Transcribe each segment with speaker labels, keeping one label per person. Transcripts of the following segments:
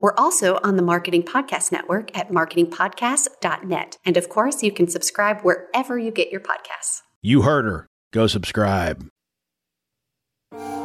Speaker 1: We're also on the Marketing Podcast Network at marketingpodcast.net. And of course, you can subscribe wherever you get your podcasts.
Speaker 2: You heard her. Go subscribe.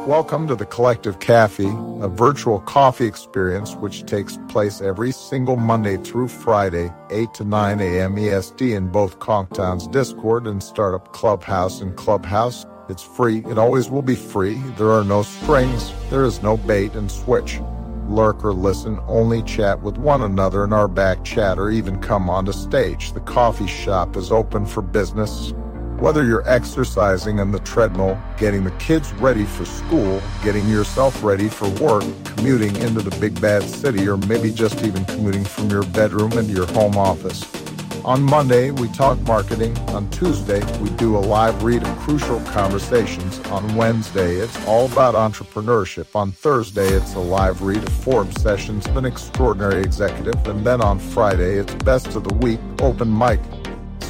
Speaker 3: Welcome to the Collective Cafe, a virtual coffee experience which takes place every single Monday through Friday, 8 to 9 a.m. EST in both Konktown's Discord and Startup Clubhouse and Clubhouse. It's free. It always will be free. There are no strings. There is no bait and switch lurk or listen, only chat with one another in our back chat or even come onto stage. The coffee shop is open for business. Whether you're exercising on the treadmill, getting the kids ready for school, getting yourself ready for work, commuting into the big bad city, or maybe just even commuting from your bedroom into your home office. On Monday, we talk marketing. On Tuesday, we do a live read of crucial conversations. On Wednesday, it's all about entrepreneurship. On Thursday, it's a live read of Forbes sessions an extraordinary executive. And then on Friday, it's best of the week, open mic.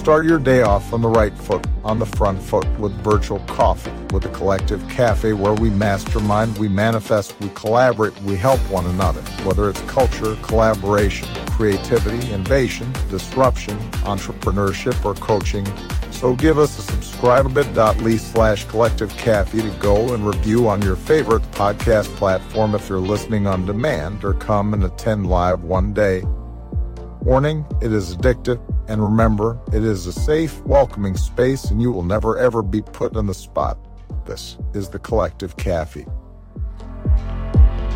Speaker 3: Start your day off on the right foot, on the front foot, with virtual coffee, with a collective cafe where we mastermind, we manifest, we collaborate, we help one another. Whether it's culture, collaboration, creativity, innovation, disruption, entrepreneurship, or coaching. So give us a subscribe a bit.ly slash collective cafe to go and review on your favorite podcast platform if you're listening on demand or come and attend live one day. Warning, it is addictive. And remember, it is a safe, welcoming space and you will never ever be put on the spot. This is the Collective Cafe.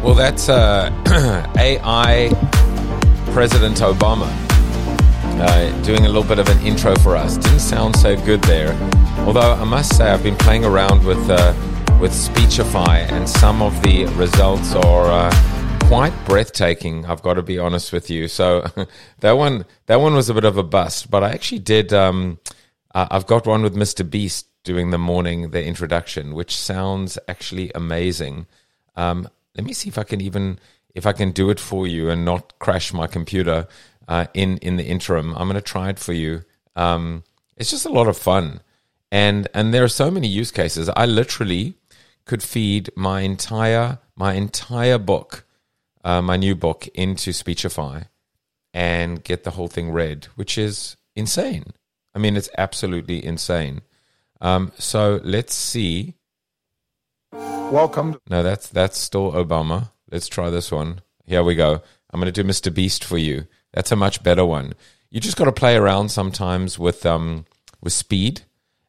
Speaker 4: Well, that's uh, AI President Obama uh, doing a little bit of an intro for us. Didn't sound so good there. Although I must say, I've been playing around with uh, with Speechify, and some of the results are uh, quite breathtaking. I've got to be honest with you. So that one that one was a bit of a bust, but I actually did. Um, I've got one with Mr. Beast doing the morning the introduction, which sounds actually amazing. Um, let me see if I can even if I can do it for you and not crash my computer uh, in in the interim. I'm going to try it for you. Um, it's just a lot of fun, and and there are so many use cases. I literally could feed my entire my entire book, uh, my new book, into Speechify, and get the whole thing read, which is insane. I mean, it's absolutely insane. Um, so let's see.
Speaker 3: Welcome.
Speaker 4: No, that's that's still Obama. Let's try this one. Here we go. I'm going to do Mr. Beast for you. That's a much better one. You just got to play around sometimes with um with speed,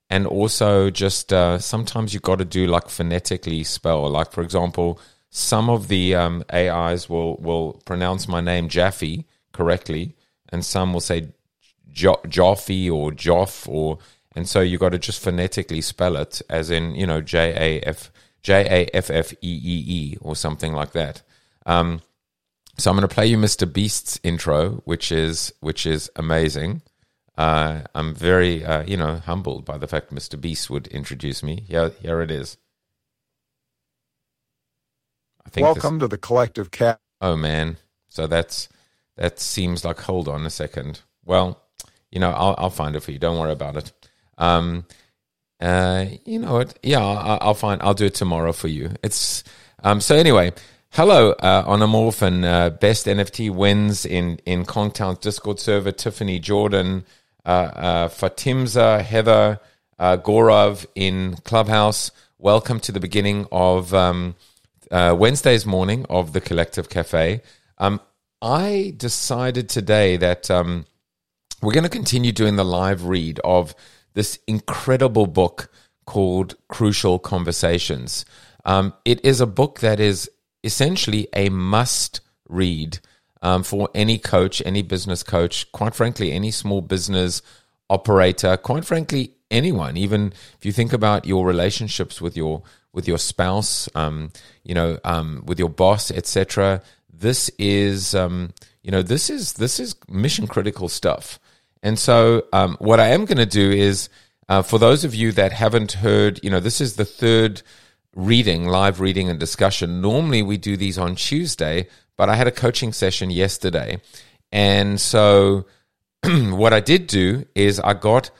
Speaker 4: and also just uh, sometimes you got to do like phonetically spell. Like for example, some of the um, AIs will will pronounce my name Jaffe correctly, and some will say jo- or Joff or and so you got to just phonetically spell it as in you know J A F J A F F E E E or something like that. Um, so I'm going to play you Mr. Beast's intro, which is which is amazing. Uh, I'm very uh, you know humbled by the fact Mr. Beast would introduce me. Here, here it is.
Speaker 3: Think Welcome this, to the collective cat.
Speaker 4: Oh man, so that's that seems like. Hold on a second. Well, you know, I'll I'll find it for you. Don't worry about it. Um, uh, you know what? Yeah, I'll, I'll, find. I'll do it tomorrow for you. It's um. So anyway, hello, uh, Onomorph uh, best NFT wins in in Konktown's Discord server. Tiffany Jordan, uh, uh, Fatimza, Heather, uh, Gorov in Clubhouse. Welcome to the beginning of um, uh, Wednesday's morning of the Collective Cafe. Um, I decided today that um, we're going to continue doing the live read of this incredible book called Crucial Conversations. Um, it is a book that is essentially a must read um, for any coach, any business coach, quite frankly, any small business operator, quite frankly, anyone. Even if you think about your relationships with your with your spouse, um, you know, um, with your boss, etc. This is, um, You know, this is this is mission critical stuff. And so, um, what I am going to do is, uh, for those of you that haven't heard, you know, this is the third reading, live reading and discussion. Normally we do these on Tuesday, but I had a coaching session yesterday. And so what I did do is I got,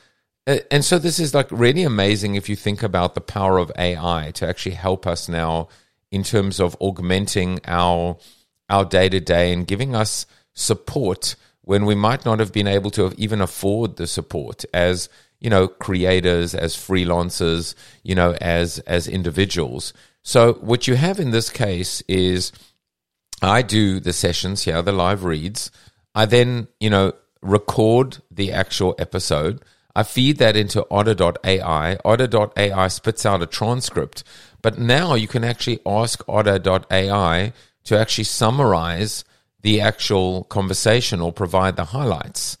Speaker 4: Uh, and so this is like really amazing if you think about the power of AI to actually help us now in terms of augmenting our our day to day and giving us support when we might not have been able to even afford the support as you know creators as freelancers you know as as individuals. So what you have in this case is i do the sessions here the live reads. I then you know record the actual episode i feed that into otter.ai otter.ai spits out a transcript but now you can actually ask otter.ai to actually summarize the actual conversation or provide the highlights.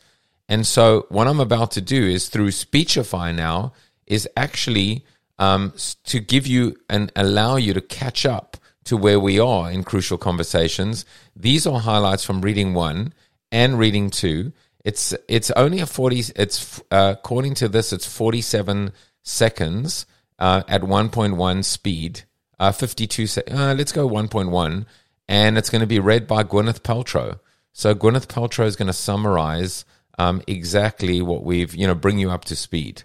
Speaker 4: And so, what I'm about to do is through Speechify now is actually um, to give you and allow you to catch up to where we are in crucial conversations. These are highlights from reading one and reading two. It's it's only a forty. It's uh, according to this, it's forty seven seconds uh, at one point one speed. Uh, 52 se- uh, let's go 1.1 and it's going to be read by Gwyneth Paltrow. So Gwyneth Paltrow is going to summarize um, exactly what we've, you know, bring you up to speed.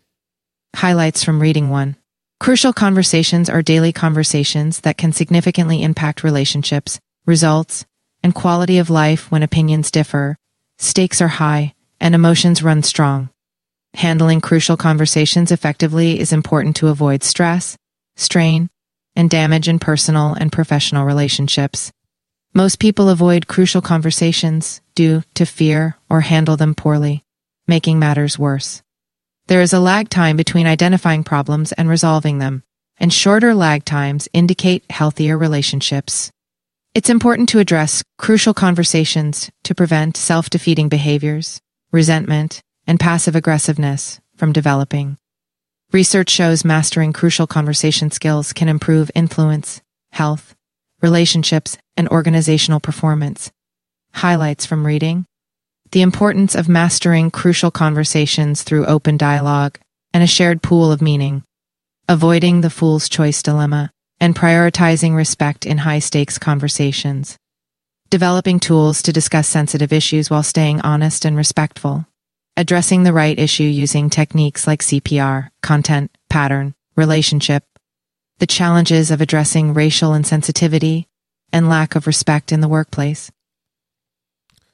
Speaker 5: Highlights from reading one. Crucial conversations are daily conversations that can significantly impact relationships, results, and quality of life when opinions differ, stakes are high, and emotions run strong. Handling crucial conversations effectively is important to avoid stress, strain, and damage in personal and professional relationships. Most people avoid crucial conversations due to fear or handle them poorly, making matters worse. There is a lag time between identifying problems and resolving them, and shorter lag times indicate healthier relationships. It's important to address crucial conversations to prevent self-defeating behaviors, resentment, and passive aggressiveness from developing. Research shows mastering crucial conversation skills can improve influence, health, relationships, and organizational performance. Highlights from reading the importance of mastering crucial conversations through open dialogue and a shared pool of meaning, avoiding the fool's choice dilemma, and prioritizing respect in high stakes conversations, developing tools to discuss sensitive issues while staying honest and respectful, addressing the right issue using techniques like CPR, content, pattern, relationship, the challenges of addressing racial insensitivity and lack of respect in the workplace.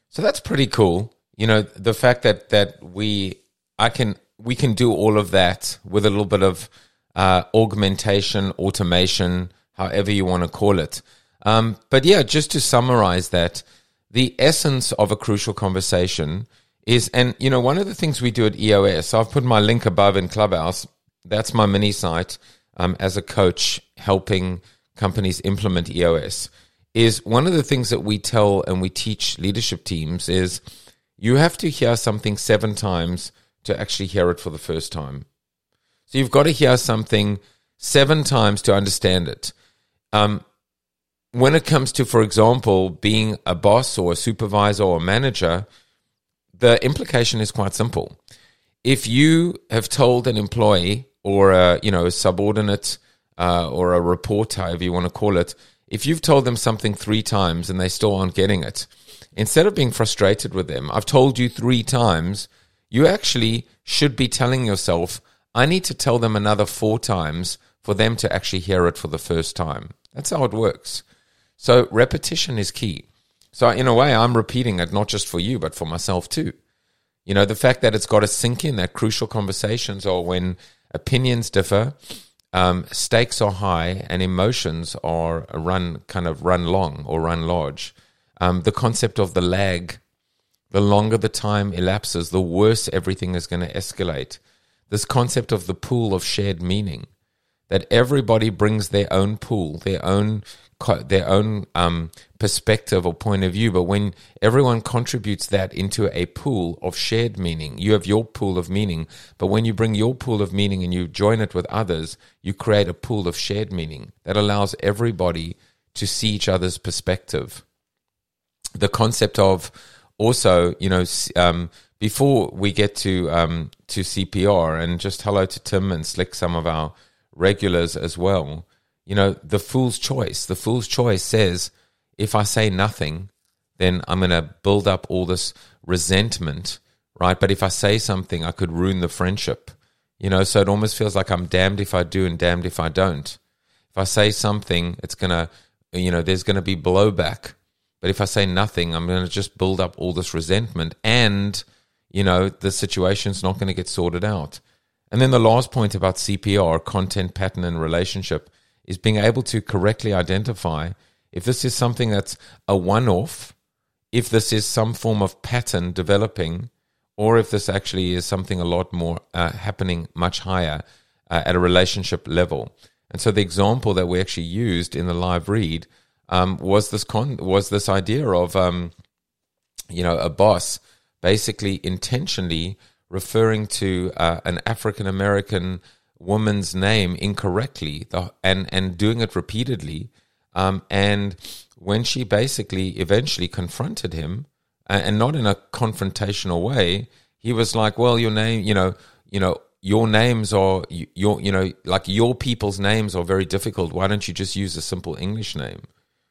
Speaker 4: So that's pretty cool. You know, the fact that that we I can we can do all of that with a little bit of uh, augmentation, automation, however you want to call it. Um, but yeah, just to summarize that, the essence of a crucial conversation is, and you know, one of the things we do at EOS, I've put my link above in Clubhouse. That's my mini site um, as a coach helping companies implement EOS is one of the things that we tell and we teach leadership teams is you have to hear something seven times to actually hear it for the first time. So you've got to hear something seven times to understand it. Um, when it comes to, for example, being a boss or a supervisor or a manager, the implication is quite simple. If you have told an employee or a you know a subordinate uh, or a reporter, however you want to call it, if you've told them something three times and they still aren't getting it, instead of being frustrated with them, I've told you three times, you actually should be telling yourself, I need to tell them another four times for them to actually hear it for the first time. That's how it works. So repetition is key. So in a way, I'm repeating it not just for you, but for myself too. You know, the fact that it's got to sink in that crucial conversations or when opinions differ, um, stakes are high, and emotions are run kind of run long or run large. Um, the concept of the lag, the longer the time elapses, the worse everything is going to escalate. This concept of the pool of shared meaning, that everybody brings their own pool, their own their own um, perspective or point of view. But when everyone contributes that into a pool of shared meaning, you have your pool of meaning. But when you bring your pool of meaning and you join it with others, you create a pool of shared meaning that allows everybody to see each other's perspective. the concept of also, you know, um, before we get to um, to CPR, and just hello to Tim and Slick, some of our regulars as well. You know, the fool's choice. The fool's choice says, if I say nothing, then I'm going to build up all this resentment, right? But if I say something, I could ruin the friendship. You know, so it almost feels like I'm damned if I do and damned if I don't. If I say something, it's going to, you know, there's going to be blowback. But if I say nothing, I'm going to just build up all this resentment and, you know, the situation's not going to get sorted out. And then the last point about CPR, content, pattern, and relationship, is being able to correctly identify if this is something that's a one off, if this is some form of pattern developing, or if this actually is something a lot more uh, happening much higher uh, at a relationship level. And so the example that we actually used in the live read um, was this con- was this idea of um, you know a boss basically intentionally referring to uh, an African American woman's name incorrectly the, and and doing it repeatedly um, and when she basically eventually confronted him, and not in a confrontational way, he was like, "Well, your name, you know, you know, your names are your, you know, like your people's names are very difficult. Why don't you just use a simple English name?"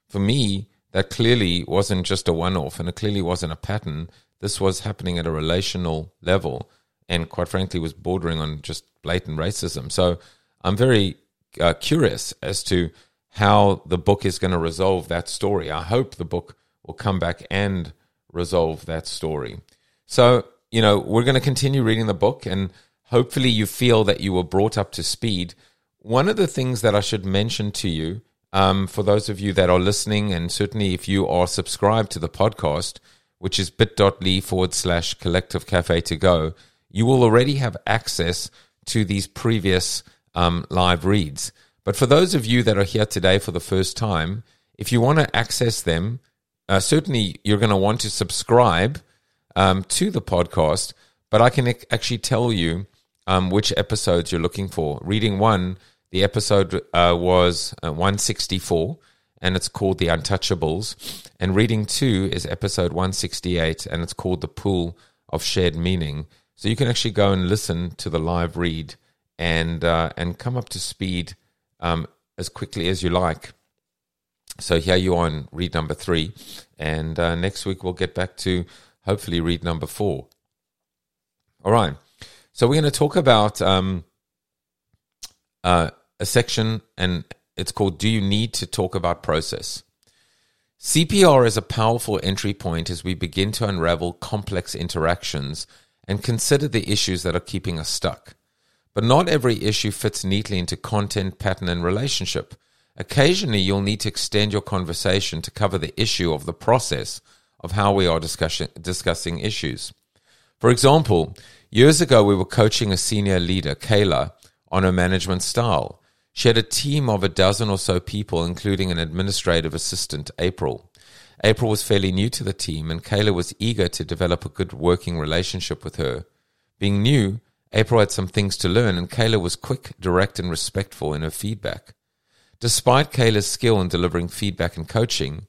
Speaker 4: For me, that clearly wasn't just a one-off, and it clearly wasn't a pattern. This was happening at a relational level, and quite frankly, was bordering on just blatant racism. So, I'm very uh, curious as to how the book is going to resolve that story. I hope the book will come back and resolve that story. So, you know, we're going to continue reading the book and hopefully you feel that you were brought up to speed. One of the things that I should mention to you, um, for those of you that are listening, and certainly if you are subscribed to the podcast, which is bit.ly forward slash collective cafe to go, you will already have access to these previous um, live reads. But for those of you that are here today for the first time, if you want to access them, uh, certainly you're going to want to subscribe um, to the podcast. But I can actually tell you um, which episodes you're looking for. Reading one, the episode uh, was uh, 164, and it's called The Untouchables. And reading two is episode 168, and it's called The Pool of Shared Meaning. So you can actually go and listen to the live read and uh, and come up to speed um, as quickly as you like. So here you are on read number three, and uh, next week we'll get back to hopefully read number four. All right. So we're going to talk about um, uh, a section, and it's called "Do You Need to Talk About Process?" CPR is a powerful entry point as we begin to unravel complex interactions and consider the issues that are keeping us stuck. But not every issue fits neatly into content, pattern, and relationship. Occasionally, you'll need to extend your conversation to cover the issue of the process of how we are discussing, discussing issues. For example, years ago, we were coaching a senior leader, Kayla, on her management style. She had a team of a dozen or so people, including an administrative assistant, April. April was fairly new to the team, and Kayla was eager to develop a good working relationship with her. Being new, April had some things to learn, and Kayla was quick, direct, and respectful in her feedback. Despite Kayla's skill in delivering feedback and coaching,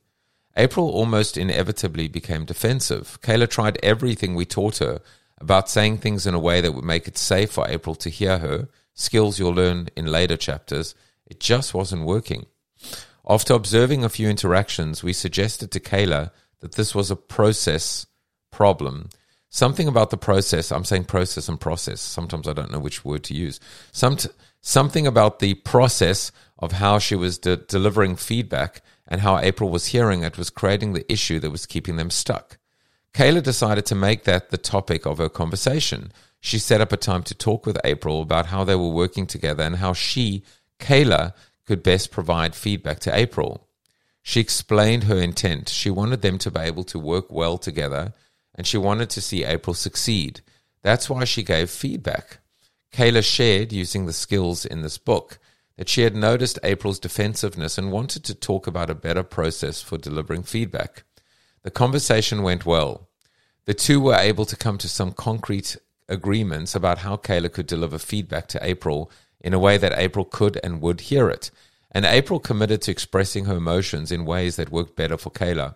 Speaker 4: April almost inevitably became defensive. Kayla tried everything we taught her about saying things in a way that would make it safe for April to hear her, skills you'll learn in later chapters. It just wasn't working. After observing a few interactions, we suggested to Kayla that this was a process problem something about the process. I'm saying process and process. Sometimes I don't know which word to use. Some something about the process of how she was de- delivering feedback and how April was hearing it was creating the issue that was keeping them stuck. Kayla decided to make that the topic of her conversation. She set up a time to talk with April about how they were working together and how she, Kayla, could best provide feedback to April. She explained her intent. She wanted them to be able to work well together and she wanted to see April succeed. That's why she gave feedback. Kayla shared, using the skills in this book, that she had noticed April's defensiveness and wanted to talk about a better process for delivering feedback. The conversation went well. The two were able to come to some concrete agreements about how Kayla could deliver feedback to April in a way that April could and would hear it. And April committed to expressing her emotions in ways that worked better for Kayla.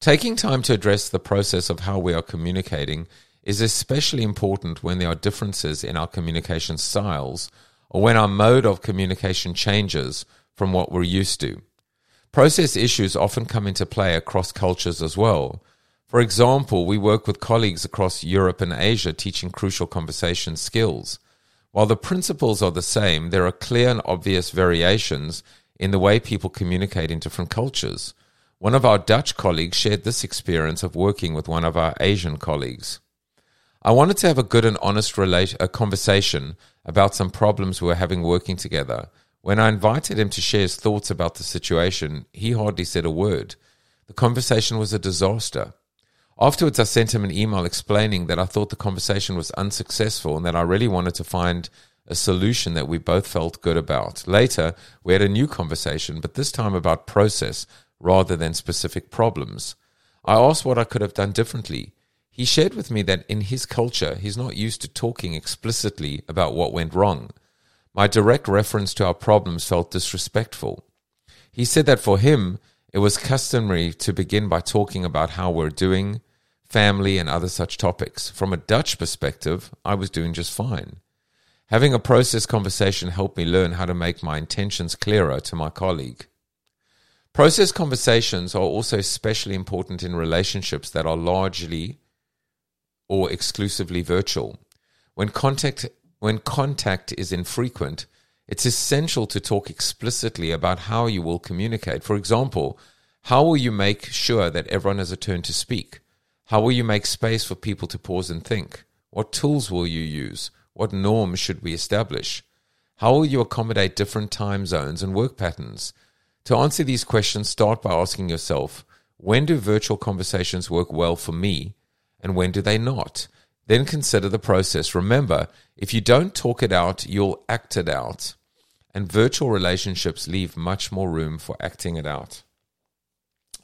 Speaker 4: Taking time to address the process of how we are communicating is especially important when there are differences in our communication styles or when our mode of communication changes from what we're used to. Process issues often come into play across cultures as well. For example, we work with colleagues across Europe and Asia teaching crucial conversation skills. While the principles are the same, there are clear and obvious variations in the way people communicate in different cultures. One of our Dutch colleagues shared this experience of working with one of our Asian colleagues. I wanted to have a good and honest relate- a conversation about some problems we were having working together. When I invited him to share his thoughts about the situation, he hardly said a word. The conversation was a disaster. Afterwards, I sent him an email explaining that I thought the conversation was unsuccessful and that I really wanted to find a solution that we both felt good about. Later, we had a new conversation, but this time about process rather than specific problems. I asked what I could have done differently. He shared with me that in his culture, he's not used to talking explicitly about what went wrong. My direct reference to our problems felt disrespectful. He said that for him, it was customary to begin by talking about how we're doing, family, and other such topics. From a Dutch perspective, I was doing just fine. Having a process conversation helped me learn how to make my intentions clearer to my colleague. Process conversations are also especially important in relationships that are largely or exclusively virtual. When contact, when contact is infrequent, it's essential to talk explicitly about how you will communicate. For example, how will you make sure that everyone has a turn to speak? How will you make space for people to pause and think? What tools will you use? What norms should we establish? How will you accommodate different time zones and work patterns? To answer these questions, start by asking yourself when do virtual conversations work well for me and when do they not? Then consider the process. Remember, if you don't talk it out, you'll act it out. And virtual relationships leave much more room for acting it out.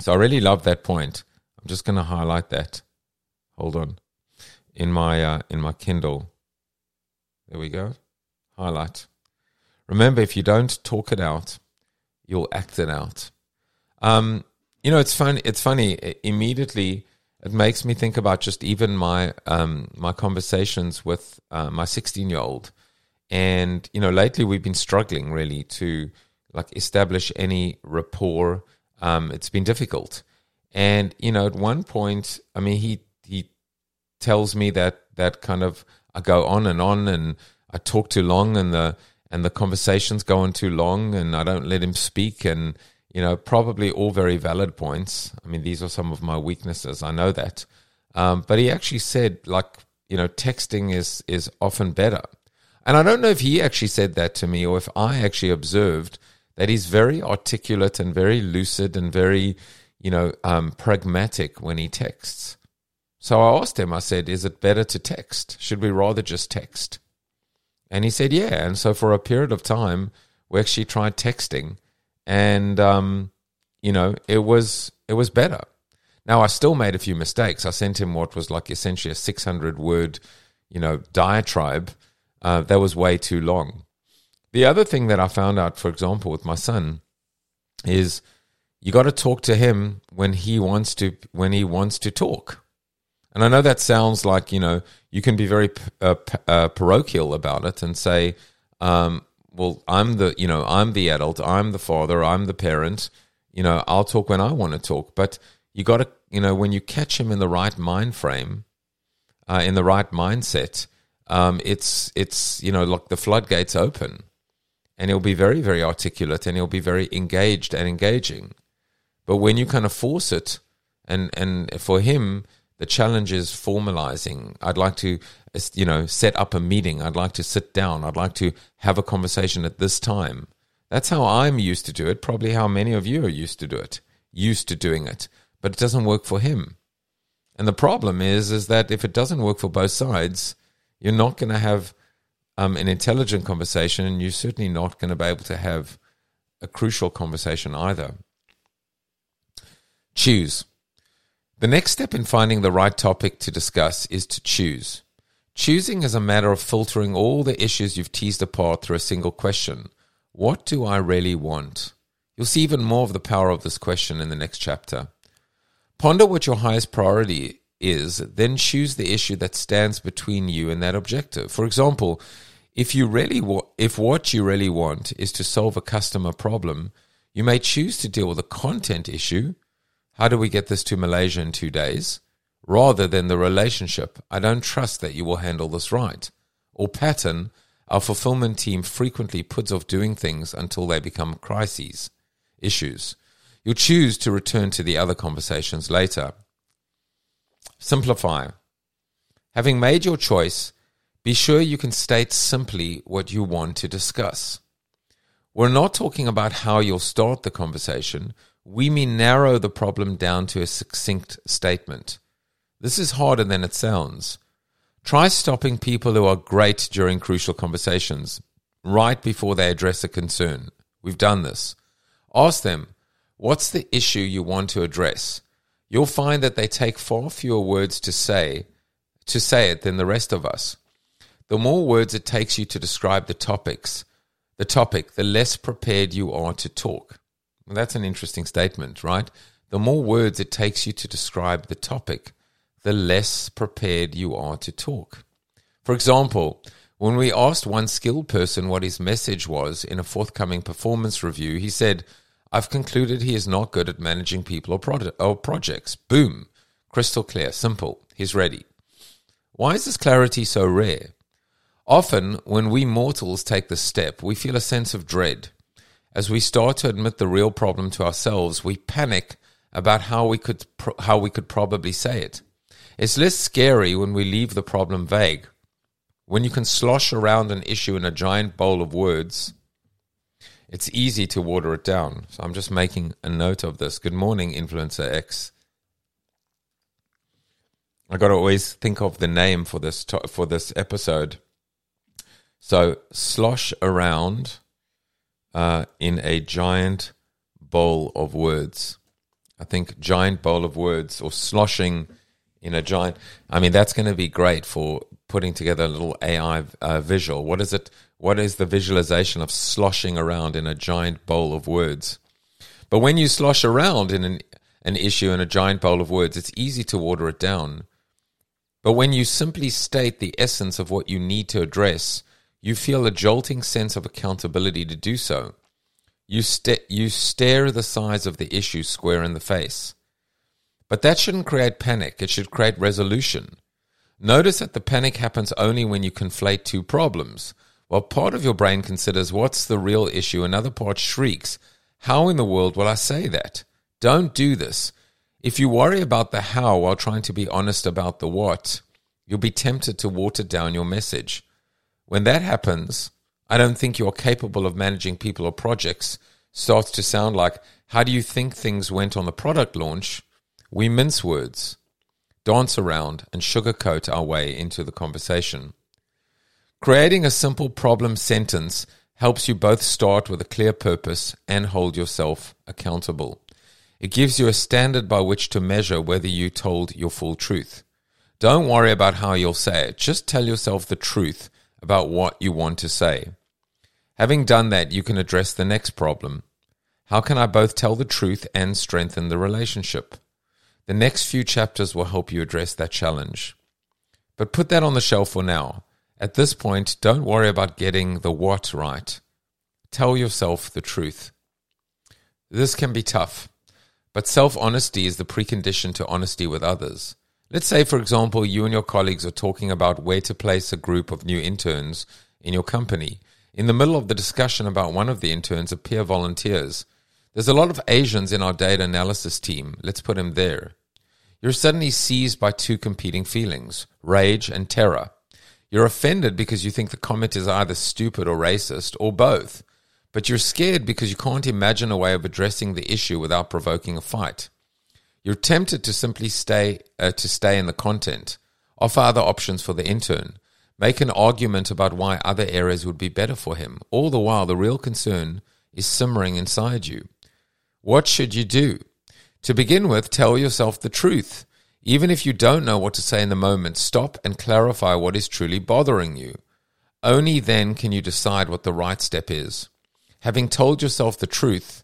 Speaker 4: So I really love that point. I'm just going to highlight that. Hold on. In my uh, in my Kindle. There we go. Highlight. Remember, if you don't talk it out, you'll act it out. Um, you know, it's fun. It's funny. Immediately, it makes me think about just even my um, my conversations with uh, my 16 year old, and you know, lately we've been struggling really to like establish any rapport. Um, it's been difficult, and you know, at one point, I mean, he he tells me that that kind of I go on and on, and I talk too long, and the and the conversations go on too long and I don't let him speak and you know probably all very valid points. I mean these are some of my weaknesses. I know that. Um, but he actually said like you know texting is is often better. And I don't know if he actually said that to me or if I actually observed that he's very articulate and very lucid and very, you know, um, pragmatic when he texts. So I asked him, I said, is it better to text? Should we rather just text? And he said, yeah. And so for a period of time, we actually tried texting, and um, you know, it was it was better. Now I still made a few mistakes. I sent him what was like essentially a 600 word, you know, diatribe. Uh, that was way too long. The other thing that I found out, for example, with my son, is you got to talk to him when he wants to when he wants to talk. And I know that sounds like, you know, you can be very uh, uh, parochial about it and say, um, well, I'm the, you know, I'm the adult, I'm the father, I'm the parent, you know, I'll talk when I want to talk. But you got to, you know, when you catch him in the right mind frame, uh, in the right mindset, um, it's, it's, you know, like the floodgates open and he'll be very, very articulate and he'll be very engaged and engaging. But when you kind of force it, and, and for him, the challenge is formalizing. I'd like to, you know, set up a meeting. I'd like to sit down. I'd like to have a conversation at this time. That's how I'm used to do it. Probably how many of you are used to do it, used to doing it. But it doesn't work for him. And the problem is, is that if it doesn't work for both sides, you're not going to have um, an intelligent conversation, and you're certainly not going to be able to have a crucial conversation either. Choose. The next step in finding the right topic to discuss is to choose. Choosing is a matter of filtering all the issues you've teased apart through a single question. What do I really want? You'll see even more of the power of this question in the next chapter. Ponder what your highest priority is, then choose the issue that stands between you and that objective. For example, if you really wa- if what you really want is to solve a customer problem, you may choose to deal with a content issue. How do we get this to Malaysia in 2 days? Rather than the relationship. I don't trust that you will handle this right. Or pattern, our fulfillment team frequently puts off doing things until they become crises, issues. You'll choose to return to the other conversations later. Simplify. Having made your choice, be sure you can state simply what you want to discuss. We're not talking about how you'll start the conversation. We mean narrow the problem down to a succinct statement. This is harder than it sounds. Try stopping people who are great during crucial conversations right before they address a concern. We've done this. Ask them, What's the issue you want to address? You'll find that they take far fewer words to say to say it than the rest of us. The more words it takes you to describe the topics, the topic, the less prepared you are to talk. That's an interesting statement, right? The more words it takes you to describe the topic, the less prepared you are to talk. For example, when we asked one skilled person what his message was in a forthcoming performance review, he said, I've concluded he is not good at managing people or, or projects. Boom. Crystal clear, simple. He's ready. Why is this clarity so rare? Often, when we mortals take the step, we feel a sense of dread. As we start to admit the real problem to ourselves, we panic about how we could how we could probably say it. It's less scary when we leave the problem vague. When you can slosh around an issue in a giant bowl of words, it's easy to water it down. So I'm just making a note of this. Good morning, Influencer X. I got to always think of the name for this to- for this episode. So slosh around uh, in a giant bowl of words. I think giant bowl of words or sloshing in a giant. I mean, that's going to be great for putting together a little AI uh, visual. What is it? What is the visualization of sloshing around in a giant bowl of words? But when you slosh around in an, an issue in a giant bowl of words, it's easy to water it down. But when you simply state the essence of what you need to address, you feel a jolting sense of accountability to do so. You, st- you stare the size of the issue square in the face. But that shouldn't create panic, it should create resolution. Notice that the panic happens only when you conflate two problems. While part of your brain considers what's the real issue, another part shrieks, How in the world will I say that? Don't do this. If you worry about the how while trying to be honest about the what, you'll be tempted to water down your message. When that happens, I don't think you're capable of managing people or projects starts to sound like, How do you think things went on the product launch? We mince words, dance around, and sugarcoat our way into the conversation. Creating a simple problem sentence helps you both start with a clear purpose and hold yourself accountable. It gives you a standard by which to measure whether you told your full truth. Don't worry about how you'll say it, just tell yourself the truth about what you want to say. Having done that, you can address the next problem. How can I both tell the truth and strengthen the relationship? The next few chapters will help you address that challenge. But put that on the shelf for now. At this point, don't worry about getting the what right. Tell yourself the truth. This can be tough, but self honesty is the precondition to honesty with others. Let's say, for example, you and your colleagues are talking about where to place a group of new interns in your company. In the middle of the discussion about one of the interns a peer volunteers. There's a lot of Asians in our data analysis team. Let's put him there. You're suddenly seized by two competing feelings rage and terror. You're offended because you think the comment is either stupid or racist, or both. But you're scared because you can't imagine a way of addressing the issue without provoking a fight. You're tempted to simply stay uh, to stay in the content, offer other options for the intern, make an argument about why other areas would be better for him. All the while, the real concern is simmering inside you. What should you do? To begin with, tell yourself the truth. Even if you don't know what to say in the moment, stop and clarify what is truly bothering you. Only then can you decide what the right step is. Having told yourself the truth,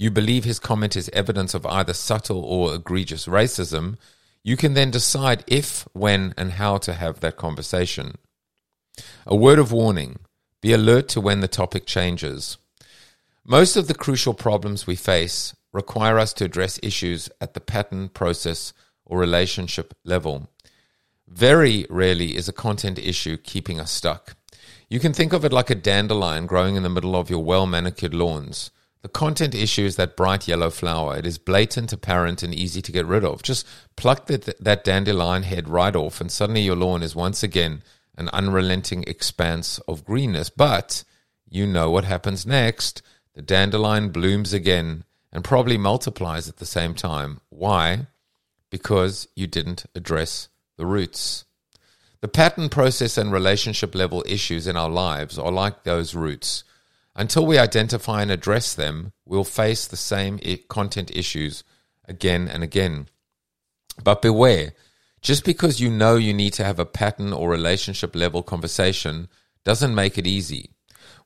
Speaker 4: you believe his comment is evidence of either subtle or egregious racism, you can then decide if, when, and how to have that conversation. A word of warning be alert to when the topic changes. Most of the crucial problems we face require us to address issues at the pattern, process, or relationship level. Very rarely is a content issue keeping us stuck. You can think of it like a dandelion growing in the middle of your well manicured lawns. The content issue is that bright yellow flower. It is blatant, apparent, and easy to get rid of. Just pluck that, that dandelion head right off, and suddenly your lawn is once again an unrelenting expanse of greenness. But you know what happens next. The dandelion blooms again and probably multiplies at the same time. Why? Because you didn't address the roots. The pattern, process, and relationship level issues in our lives are like those roots. Until we identify and address them, we'll face the same content issues again and again. But beware, just because you know you need to have a pattern or relationship level conversation doesn't make it easy.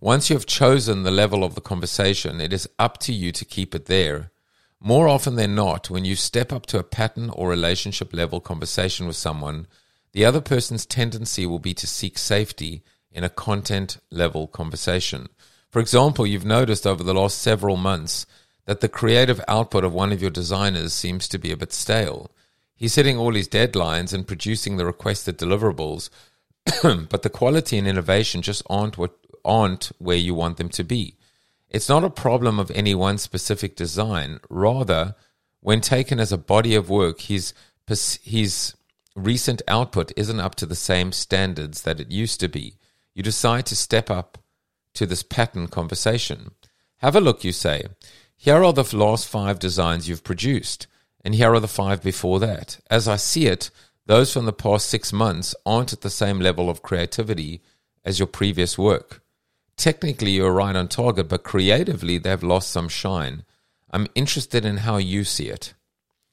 Speaker 4: Once you have chosen the level of the conversation, it is up to you to keep it there. More often than not, when you step up to a pattern or relationship level conversation with someone, the other person's tendency will be to seek safety in a content level conversation. For example, you've noticed over the last several months that the creative output of one of your designers seems to be a bit stale. He's hitting all his deadlines and producing the requested deliverables, but the quality and innovation just aren't what aren't where you want them to be. It's not a problem of any one specific design. Rather, when taken as a body of work, his his recent output isn't up to the same standards that it used to be. You decide to step up to this pattern conversation. Have a look, you say. Here are the last five designs you've produced, and here are the five before that. As I see it, those from the past six months aren't at the same level of creativity as your previous work. Technically, you're right on target, but creatively, they've lost some shine. I'm interested in how you see it.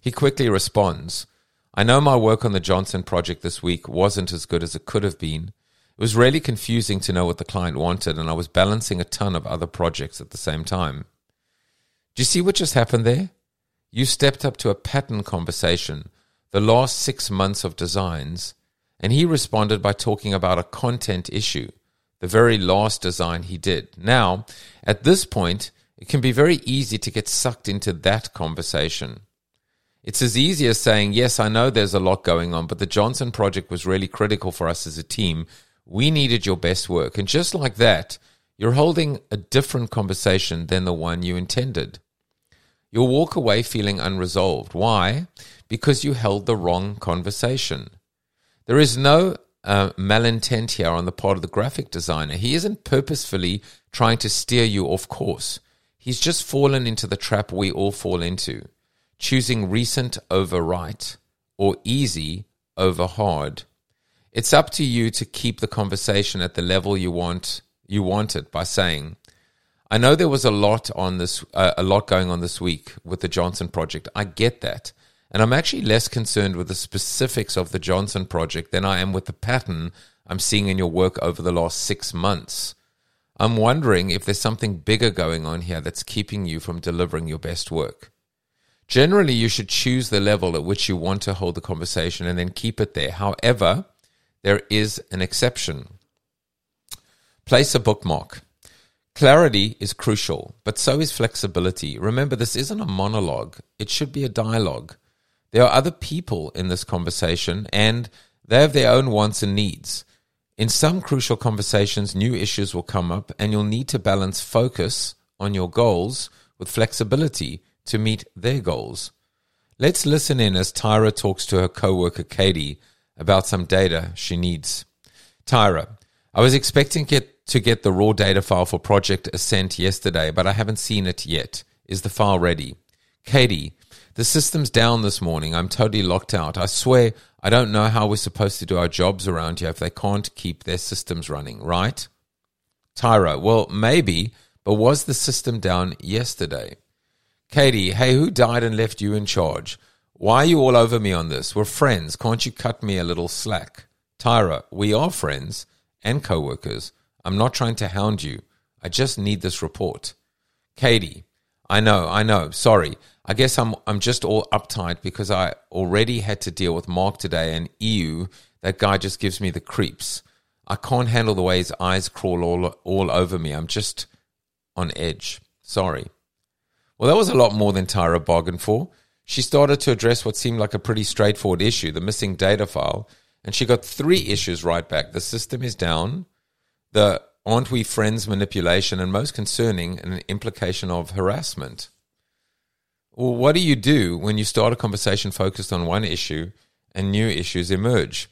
Speaker 4: He quickly responds I know my work on the Johnson project this week wasn't as good as it could have been, it was really confusing to know what the client wanted, and I was balancing a ton of other projects at the same time. Do you see what just happened there? You stepped up to a pattern conversation, the last six months of designs, and he responded by talking about a content issue, the very last design he did. Now, at this point, it can be very easy to get sucked into that conversation. It's as easy as saying, Yes, I know there's a lot going on, but the Johnson project was really critical for us as a team. We needed your best work. And just like that, you're holding a different conversation than the one you intended. You'll walk away feeling unresolved. Why? Because you held the wrong conversation. There is no uh, malintent here on the part of the graphic designer. He isn't purposefully trying to steer you off course. He's just fallen into the trap we all fall into, choosing recent over right or easy over hard. It's up to you to keep the conversation at the level you want you want it by saying, "I know there was a lot on this, uh, a lot going on this week with the Johnson project. I get that, and I'm actually less concerned with the specifics of the Johnson project than I am with the pattern I'm seeing in your work over the last six months. I'm wondering if there's something bigger going on here that's keeping you from delivering your best work." Generally, you should choose the level at which you want to hold the conversation and then keep it there. However, there is an exception. Place a bookmark. Clarity is crucial, but so is flexibility. Remember, this isn't a monologue, it should be a dialogue. There are other people in this conversation, and they have their own wants and needs. In some crucial conversations, new issues will come up, and you'll need to balance focus on your goals with flexibility to meet their goals. Let's listen in as Tyra talks to her coworker Katie about some data she needs. Tyra, I was expecting get, to get the raw data file for Project Ascent yesterday, but I haven't seen it yet. Is the file ready? Katie, the system's down this morning. I'm totally locked out. I swear I don't know how we're supposed to do our jobs around here if they can't keep their systems running, right? Tyra, well, maybe, but was the system down yesterday? Katie, hey, who died and left you in charge? Why are you all over me on this? We're friends. Can't you cut me a little slack? Tyra, we are friends and co workers. I'm not trying to hound you. I just need this report. Katie, I know, I know. Sorry. I guess I'm I'm just all uptight because I already had to deal with Mark today and EU. That guy just gives me the creeps. I can't handle the way his eyes crawl all all over me. I'm just on edge. Sorry. Well, that was a lot more than Tyra bargained for. She started to address what seemed like a pretty straightforward issue, the missing data file, and she got three issues right back. The system is down, the aren't we friends manipulation, and most concerning, an implication of harassment. Well, what do you do when you start a conversation focused on one issue and new issues emerge?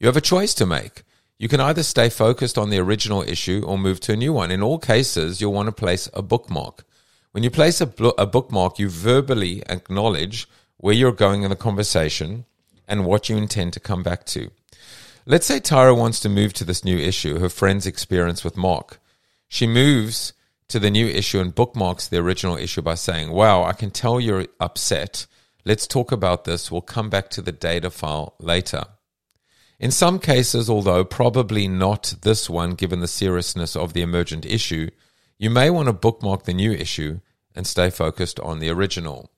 Speaker 4: You have a choice to make. You can either stay focused on the original issue or move to a new one. In all cases, you'll want to place a bookmark. When you place a, a bookmark, you verbally acknowledge where you're going in the conversation and what you intend to come back to. Let's say Tyra wants to move to this new issue, her friend's experience with Mark. She moves to the new issue and bookmarks the original issue by saying, Wow, I can tell you're upset. Let's talk about this. We'll come back to the data file later. In some cases, although probably not this one given the seriousness of the emergent issue, you may want to bookmark the new issue and stay focused on the original.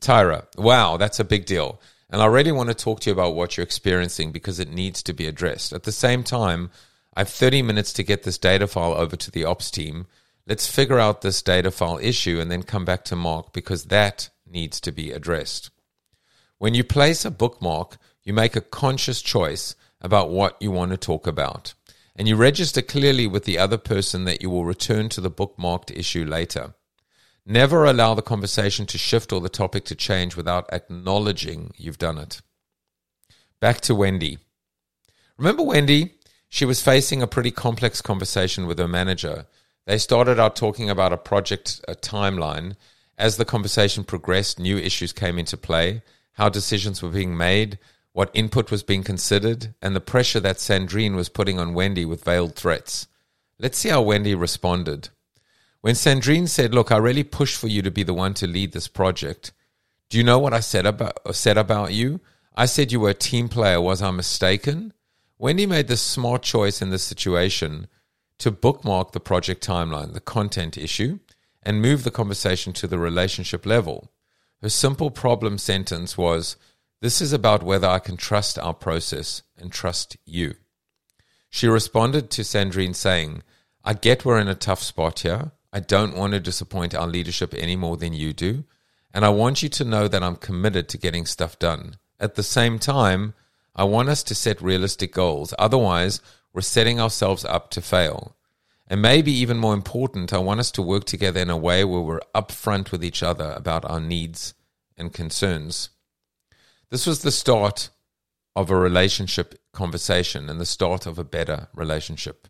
Speaker 4: Tyra, wow, that's a big deal. And I really want to talk to you about what you're experiencing because it needs to be addressed. At the same time, I have 30 minutes to get this data file over to the ops team. Let's figure out this data file issue and then come back to Mark because that needs to be addressed. When you place a bookmark, you make a conscious choice about what you want to talk about. And you register clearly with the other person that you will return to the bookmarked issue later. Never allow the conversation to shift or the topic to change without acknowledging you've done it. Back to Wendy. Remember Wendy? She was facing a pretty complex conversation with her manager. They started out talking about a project a timeline. As the conversation progressed, new issues came into play, how decisions were being made, what input was being considered, and the pressure that Sandrine was putting on Wendy with veiled threats. Let's see how Wendy responded. When Sandrine said, "Look, I really pushed for you to be the one to lead this project," do you know what I said about said about you? I said you were a team player. Was I mistaken? Wendy made the smart choice in this situation to bookmark the project timeline, the content issue, and move the conversation to the relationship level. Her simple problem sentence was, This is about whether I can trust our process and trust you. She responded to Sandrine saying, I get we're in a tough spot here. I don't want to disappoint our leadership any more than you do. And I want you to know that I'm committed to getting stuff done. At the same time, I want us to set realistic goals. Otherwise, we're setting ourselves up to fail. And maybe even more important, I want us to work together in a way where we're upfront with each other about our needs and concerns. This was the start of a relationship conversation and the start of a better relationship.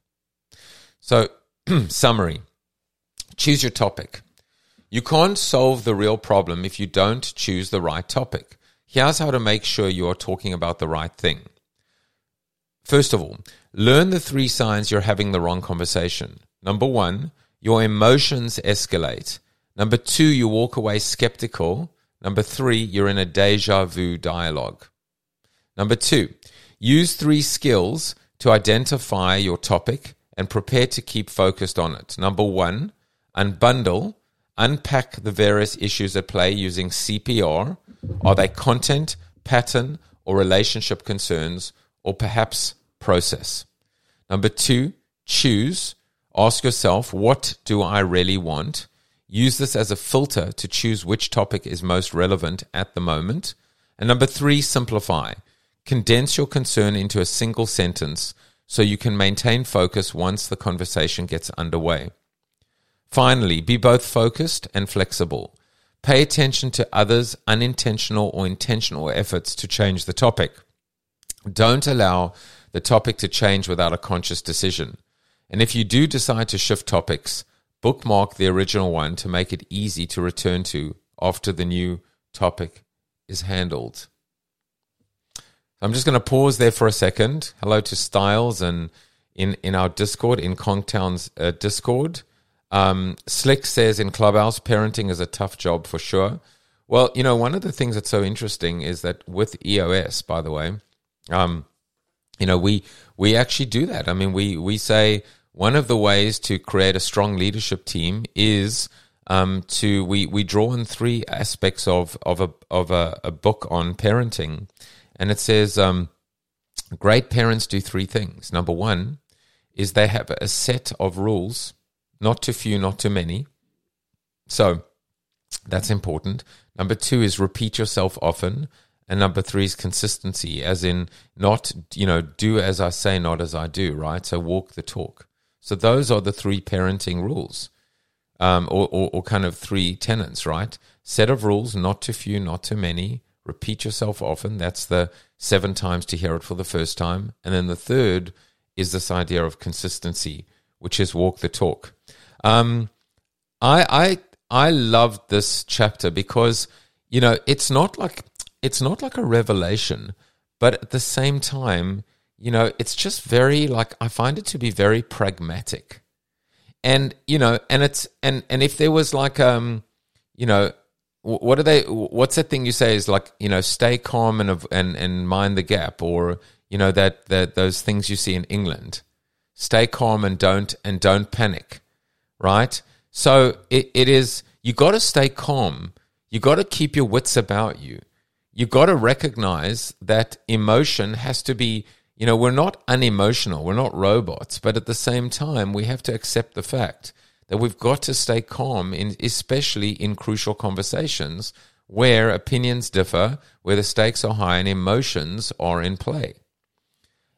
Speaker 4: So, summary Choose your topic. You can't solve the real problem if you don't choose the right topic. Here's how to make sure you are talking about the right thing. First of all, learn the three signs you're having the wrong conversation. Number one, your emotions escalate. Number two, you walk away skeptical. Number three, you're in a deja vu dialogue. Number two, use three skills to identify your topic and prepare to keep focused on it. Number one, unbundle, unpack the various issues at play using CPR. Are they content, pattern, or relationship concerns, or perhaps process? Number two, choose. Ask yourself, what do I really want? Use this as a filter to choose which topic is most relevant at the moment. And number three, simplify. Condense your concern into a single sentence so you can maintain focus once the conversation gets underway. Finally, be both focused and flexible. Pay attention to others' unintentional or intentional efforts to change the topic. Don't allow the topic to change without a conscious decision. And if you do decide to shift topics, bookmark the original one to make it easy to return to after the new topic is handled. I'm just going to pause there for a second. Hello to Styles and in, in our Discord, in Konktown's uh, Discord. Um, Slick says in Clubhouse, parenting is a tough job for sure. Well, you know, one of the things that's so interesting is that with EOS, by the way, um, you know, we we actually do that. I mean, we we say one of the ways to create a strong leadership team is um, to we we draw on three aspects of of a of a, a book on parenting, and it says um, great parents do three things. Number one is they have a set of rules, not too few, not too many. So that's important. Number two is repeat yourself often. And number three is consistency, as in not, you know, do as I say, not as I do, right? So walk the talk. So those are the three parenting rules, um, or, or, or kind of three tenets, right? Set of rules, not too few, not too many. Repeat yourself often. That's the seven times to hear it for the first time. And then the third is this idea of consistency, which is walk the talk. Um, I, I I loved this chapter because you know it's not like it's not like a revelation, but at the same time, you know, it's just very like I find it to be very pragmatic. And you know, and it's and and if there was like um, you know, what are they what's that thing you say is like, you know, stay calm and and and mind the gap or you know that that those things you see in England. Stay calm and don't and don't panic, right? So it, it is, you got to stay calm. You got to keep your wits about you. You got to recognize that emotion has to be, you know, we're not unemotional, we're not robots, but at the same time, we have to accept the fact that we've got to stay calm, in, especially in crucial conversations where opinions differ, where the stakes are high and emotions are in play.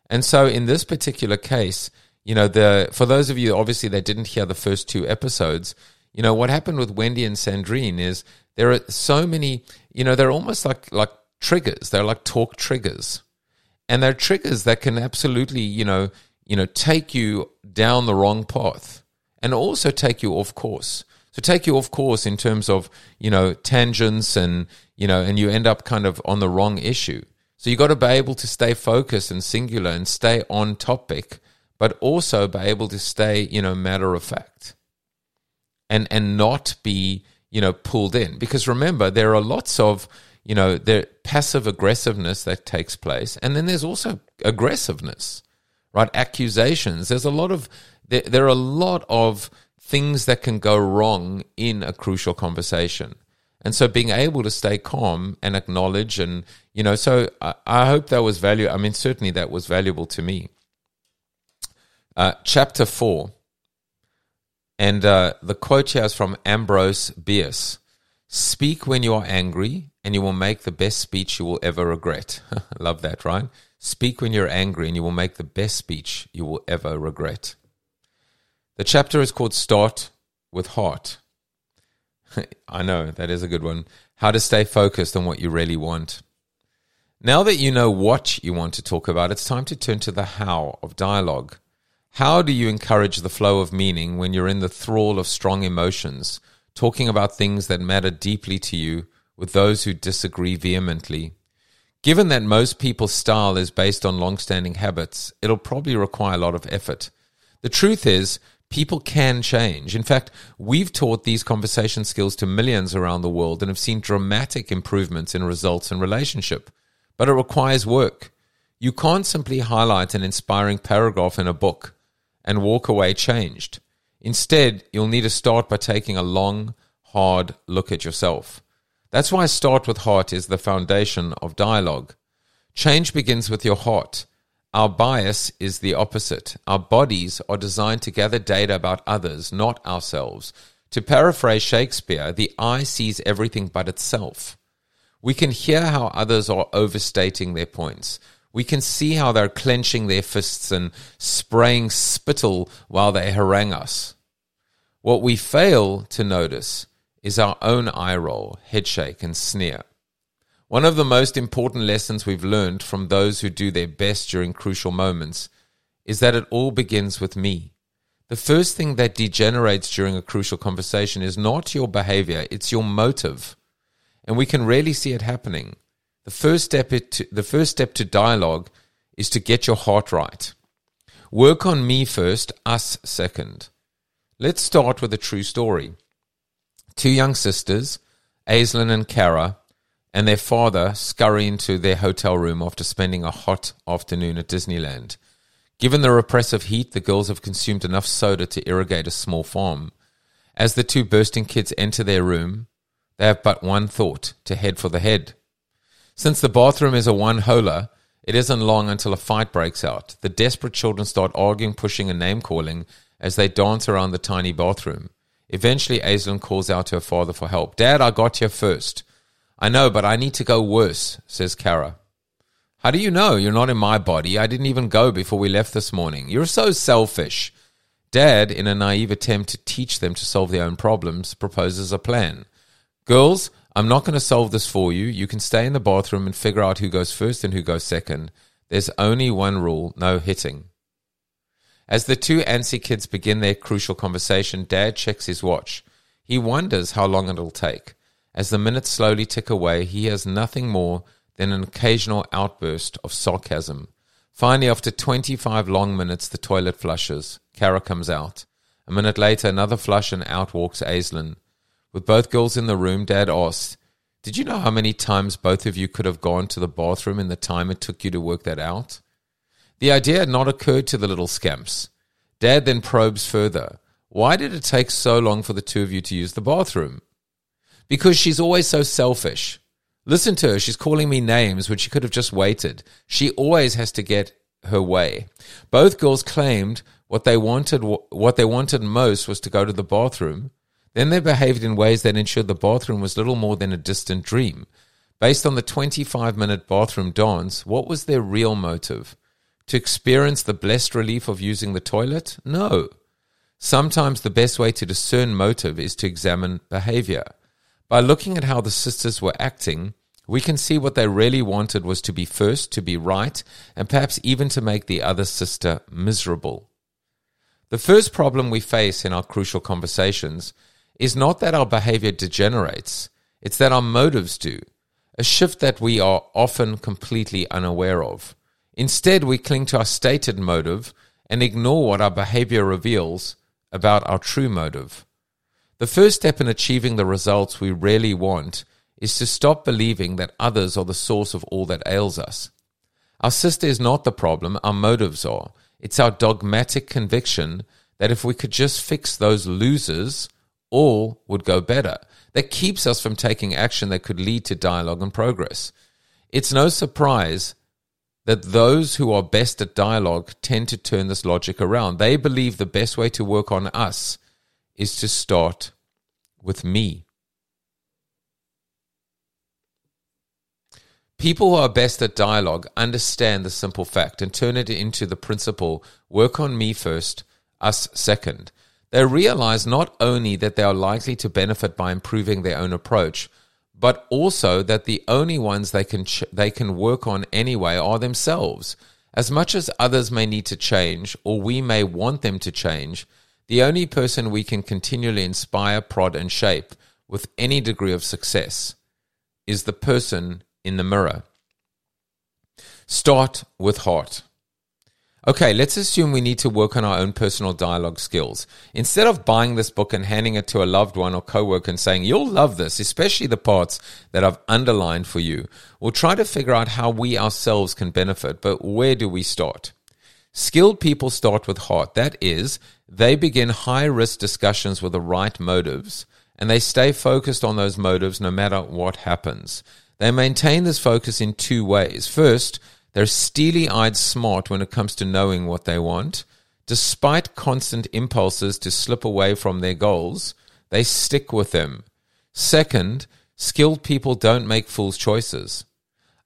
Speaker 4: And so in this particular case, you know, the for those of you obviously that didn't hear the first two episodes, you know, what happened with Wendy and Sandrine is there are so many, you know, they're almost like like triggers. They're like talk triggers. And they're triggers that can absolutely, you know, you know, take you down the wrong path and also take you off course. So take you off course in terms of, you know, tangents and, you know, and you end up kind of on the wrong issue. So you got to be able to stay focused and singular and stay on topic but also be able to stay, you know, matter of fact and and not be, you know, pulled in. Because remember, there are lots of, you know, there passive aggressiveness that takes place, and then there's also aggressiveness, right? Accusations. There's a lot of there, there are a lot of things that can go wrong in a crucial conversation. And so being able to stay calm and acknowledge and, you know, so I, I hope that was value. I mean, certainly that was valuable to me. Uh, chapter 4. And uh, the quote here is from Ambrose Bierce Speak when you are angry, and you will make the best speech you will ever regret. Love that, right? Speak when you're angry, and you will make the best speech you will ever regret. The chapter is called Start with Heart. I know, that is a good one. How to stay focused on what you really want. Now that you know what you want to talk about, it's time to turn to the how of dialogue. How do you encourage the flow of meaning when you're in the thrall of strong emotions, talking about things that matter deeply to you with those who disagree vehemently? Given that most people's style is based on long-standing habits, it'll probably require a lot of effort. The truth is, people can change. In fact, we've taught these conversation skills to millions around the world and have seen dramatic improvements in results and relationship. But it requires work. You can't simply highlight an inspiring paragraph in a book and walk away changed. Instead, you'll need to start by taking a long, hard look at yourself. That's why Start with Heart is the foundation of dialogue. Change begins with your heart. Our bias is the opposite. Our bodies are designed to gather data about others, not ourselves. To paraphrase Shakespeare, the eye sees everything but itself. We can hear how others are overstating their points. We can see how they're clenching their fists and spraying spittle while they harangue us. What we fail to notice is our own eye roll, headshake, and sneer. One of the most important lessons we've learned from those who do their best during crucial moments is that it all begins with me. The first thing that degenerates during a crucial conversation is not your behavior, it's your motive. And we can rarely see it happening. The first step to, the first step to dialogue is to get your heart right. Work on me first, us second. Let's start with a true story. Two young sisters, Aislinn and Kara, and their father scurry into their hotel room after spending a hot afternoon at Disneyland. Given the repressive heat, the girls have consumed enough soda to irrigate a small farm. As the two bursting kids enter their room, they have but one thought to head for the head. Since the bathroom is a one holer, it isn't long until a fight breaks out. The desperate children start arguing, pushing, and name calling as they dance around the tiny bathroom. Eventually, Aislinn calls out to her father for help. Dad, I got here first. I know, but I need to go worse, says Kara. How do you know? You're not in my body. I didn't even go before we left this morning. You're so selfish. Dad, in a naive attempt to teach them to solve their own problems, proposes a plan. Girls, I'm not going to solve this for you. You can stay in the bathroom and figure out who goes first and who goes second. There's only one rule no hitting. As the two antsy kids begin their crucial conversation, Dad checks his watch. He wonders how long it'll take. As the minutes slowly tick away, he has nothing more than an occasional outburst of sarcasm. Finally, after 25 long minutes, the toilet flushes. Kara comes out. A minute later, another flush, and out walks Aislinn. With both girls in the room, Dad asks, Did you know how many times both of you could have gone to the bathroom in the time it took you to work that out? The idea had not occurred to the little scamps. Dad then probes further. Why did it take so long for the two of you to use the bathroom? Because she's always so selfish. Listen to her. She's calling me names when she could have just waited. She always has to get her way. Both girls claimed what they wanted what they wanted most was to go to the bathroom. Then they behaved in ways that ensured the bathroom was little more than a distant dream. Based on the 25 minute bathroom dance, what was their real motive? To experience the blessed relief of using the toilet? No. Sometimes the best way to discern motive is to examine behavior. By looking at how the sisters were acting, we can see what they really wanted was to be first, to be right, and perhaps even to make the other sister miserable. The first problem we face in our crucial conversations is not that our behavior degenerates, it's that our motives do, a shift that we are often completely unaware of. Instead, we cling to our stated motive and ignore what our behavior reveals about our true motive. The first step in achieving the results we really want is to stop believing that others are the source of all that ails us. Our sister is not the problem, our motives are. It's our dogmatic conviction that if we could just fix those losers, all would go better. That keeps us from taking action that could lead to dialogue and progress. It's no surprise that those who are best at dialogue tend to turn this logic around. They believe the best way to work on us is to start with me. People who are best at dialogue understand the simple fact and turn it into the principle work on me first, us second. They realize not only that they are likely to benefit by improving their own approach, but also that the only ones they can ch- they can work on anyway are themselves. As much as others may need to change or we may want them to change, the only person we can continually inspire, prod, and shape with any degree of success is the person in the mirror. Start with heart. Okay, let's assume we need to work on our own personal dialogue skills. Instead of buying this book and handing it to a loved one or coworker and saying, You'll love this, especially the parts that I've underlined for you, we'll try to figure out how we ourselves can benefit. But where do we start? Skilled people start with heart. That is, they begin high risk discussions with the right motives and they stay focused on those motives no matter what happens. They maintain this focus in two ways. First, they're steely eyed smart when it comes to knowing what they want. Despite constant impulses to slip away from their goals, they stick with them. Second, skilled people don't make fool's choices.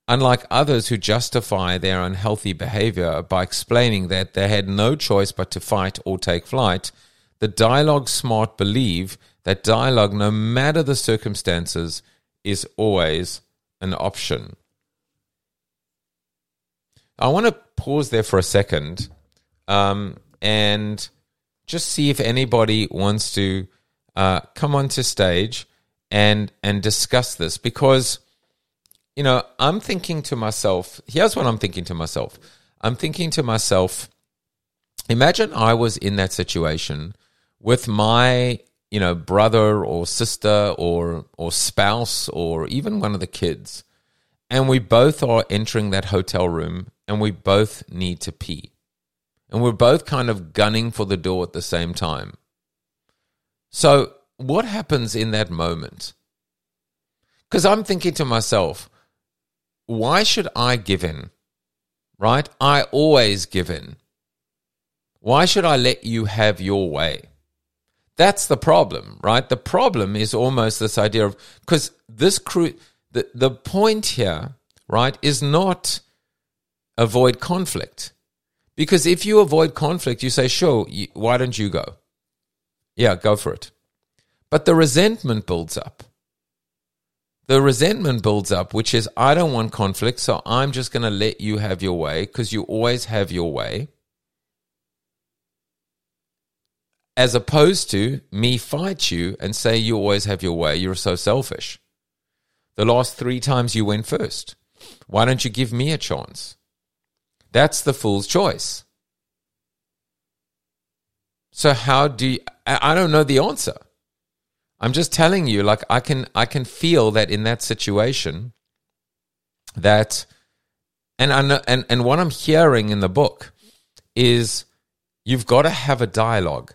Speaker 4: Unlike others who justify their unhealthy behavior by explaining that they had no choice but to fight or take flight, the dialogue smart believe that dialogue, no matter the circumstances, is always an option. I want to pause there for a second um, and just see if anybody wants to uh, come onto stage and and discuss this because you know, I'm thinking to myself, here's what I'm thinking to myself. I'm thinking to myself, imagine I was in that situation with my, you know, brother or sister or or spouse or even one of the kids. And we both are entering that hotel room and we both need to pee. And we're both kind of gunning for the door at the same time. So what happens in that moment? Because I'm thinking to myself, why should I give in? Right? I always give in. Why should I let you have your way? That's the problem, right? The problem is almost this idea of because this crew, the, the point here, right, is not avoid conflict. Because if you avoid conflict, you say, sure, why don't you go? Yeah, go for it. But the resentment builds up. The resentment builds up, which is, I don't want conflict, so I'm just going to let you have your way because you always have your way. As opposed to me fight you and say you always have your way, you're so selfish. The last three times you went first. Why don't you give me a chance? That's the fool's choice. So how do you, I don't know the answer. I'm just telling you like I can I can feel that in that situation that and I know, and and what I'm hearing in the book is you've got to have a dialogue.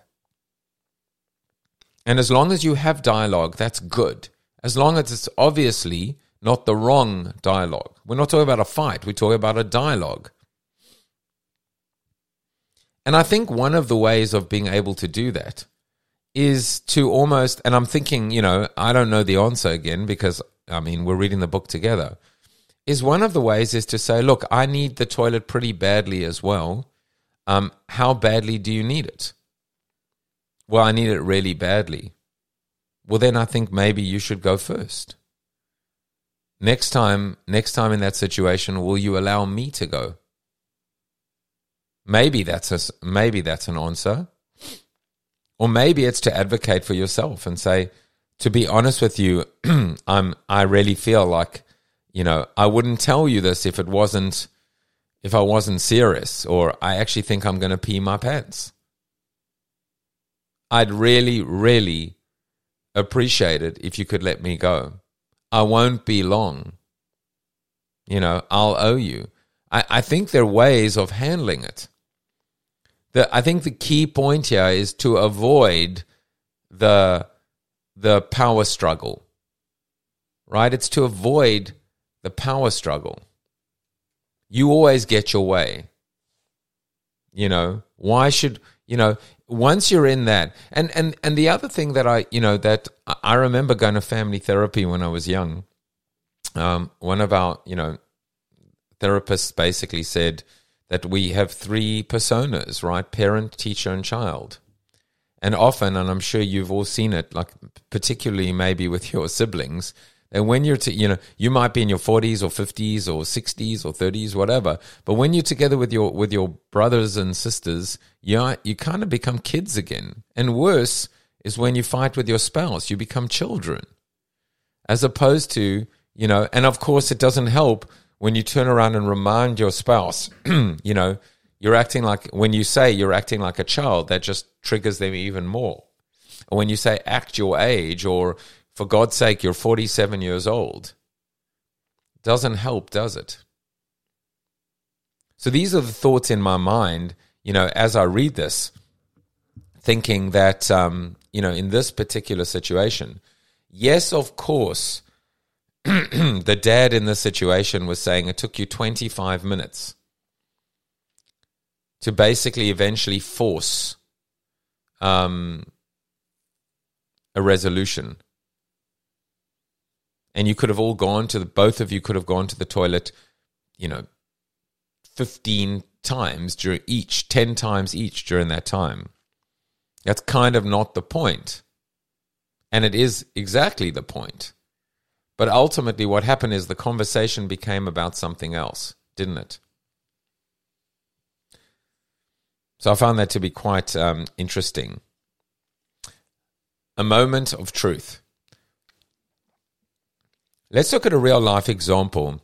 Speaker 4: And as long as you have dialogue, that's good. As long as it's obviously not the wrong dialogue. We're not talking about a fight, we're talking about a dialogue. And I think one of the ways of being able to do that is to almost, and I'm thinking, you know, I don't know the answer again because, I mean, we're reading the book together. Is one of the ways is to say, look, I need the toilet pretty badly as well. Um, how badly do you need it? Well, I need it really badly. Well, then I think maybe you should go first. Next time, next time in that situation, will you allow me to go? Maybe that's a, maybe that's an answer. Or maybe it's to advocate for yourself and say, to be honest with you, I'm I really feel like, you know, I wouldn't tell you this if it wasn't if I wasn't serious or I actually think I'm going to pee my pants. I'd really really appreciate it if you could let me go. I won't be long. You know, I'll owe you. I, I think there are ways of handling it the I think the key point here is to avoid the the power struggle. Right? It's to avoid the power struggle. You always get your way. You know, why should, you know, once you're in that and and and the other thing that I, you know, that I remember going to family therapy when I was young. Um, one of our, you know, therapists basically said, that we have three personas, right? Parent, teacher, and child. And often, and I'm sure you've all seen it, like particularly maybe with your siblings, and when you're, to, you know, you might be in your 40s or 50s or 60s or 30s, whatever. But when you're together with your with your brothers and sisters, you you kind of become kids again. And worse is when you fight with your spouse, you become children, as opposed to you know. And of course, it doesn't help when you turn around and remind your spouse, you know, you're acting like, when you say you're acting like a child, that just triggers them even more. Or when you say act your age, or for God's sake, you're 47 years old, doesn't help, does it? So these are the thoughts in my mind, you know, as I read this, thinking that, um, you know, in this particular situation, yes, of course, the dad in this situation was saying it took you 25 minutes to basically eventually force um, a resolution. And you could have all gone to the, both of you could have gone to the toilet, you know, 15 times during each, 10 times each during that time. That's kind of not the point. And it is exactly the point. But ultimately, what happened is the conversation became about something else, didn't it? So I found that to be quite um, interesting. A moment of truth. Let's look at a real life example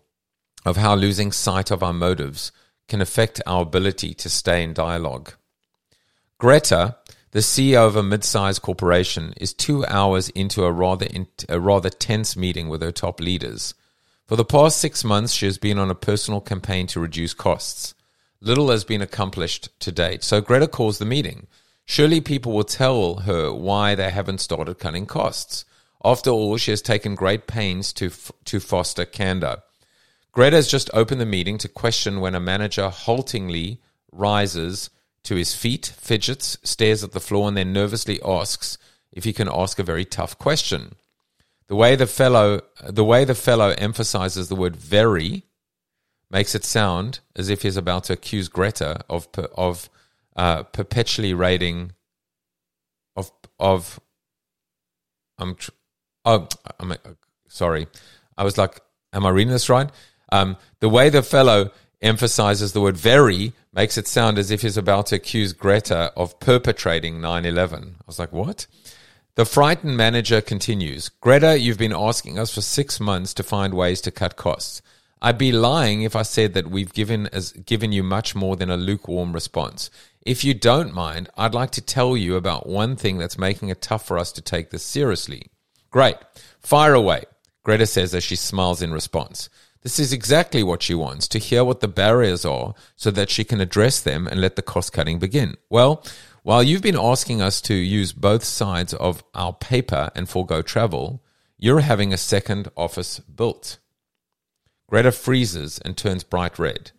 Speaker 4: of how losing sight of our motives can affect our ability to stay in dialogue. Greta the CEO of a mid-sized corporation is two hours into a rather in, a rather tense meeting with her top leaders. For the past six months, she has been on a personal campaign to reduce costs. Little has been accomplished to date, so Greta calls the meeting. Surely people will tell her why they haven't started cutting costs. After all, she has taken great pains to, f- to foster candor. Greta has just opened the meeting to question when a manager haltingly rises to his feet, fidgets, stares at the floor, and then nervously asks if he can ask a very tough question. The way the fellow, the way the fellow emphasizes the word "very" makes it sound as if he's about to accuse Greta of of uh, perpetually raiding of of I'm tr- oh I'm uh, sorry I was like am I reading this right um, the way the fellow emphasizes the word very makes it sound as if he's about to accuse Greta of perpetrating 9/11 I was like what the frightened manager continues Greta you've been asking us for 6 months to find ways to cut costs I'd be lying if I said that we've given as given you much more than a lukewarm response. If you don't mind, I'd like to tell you about one thing that's making it tough for us to take this seriously. Great. Fire away, Greta says as she smiles in response. This is exactly what she wants to hear what the barriers are so that she can address them and let the cost cutting begin. Well, while you've been asking us to use both sides of our paper and forego travel, you're having a second office built. Greta freezes and turns bright red.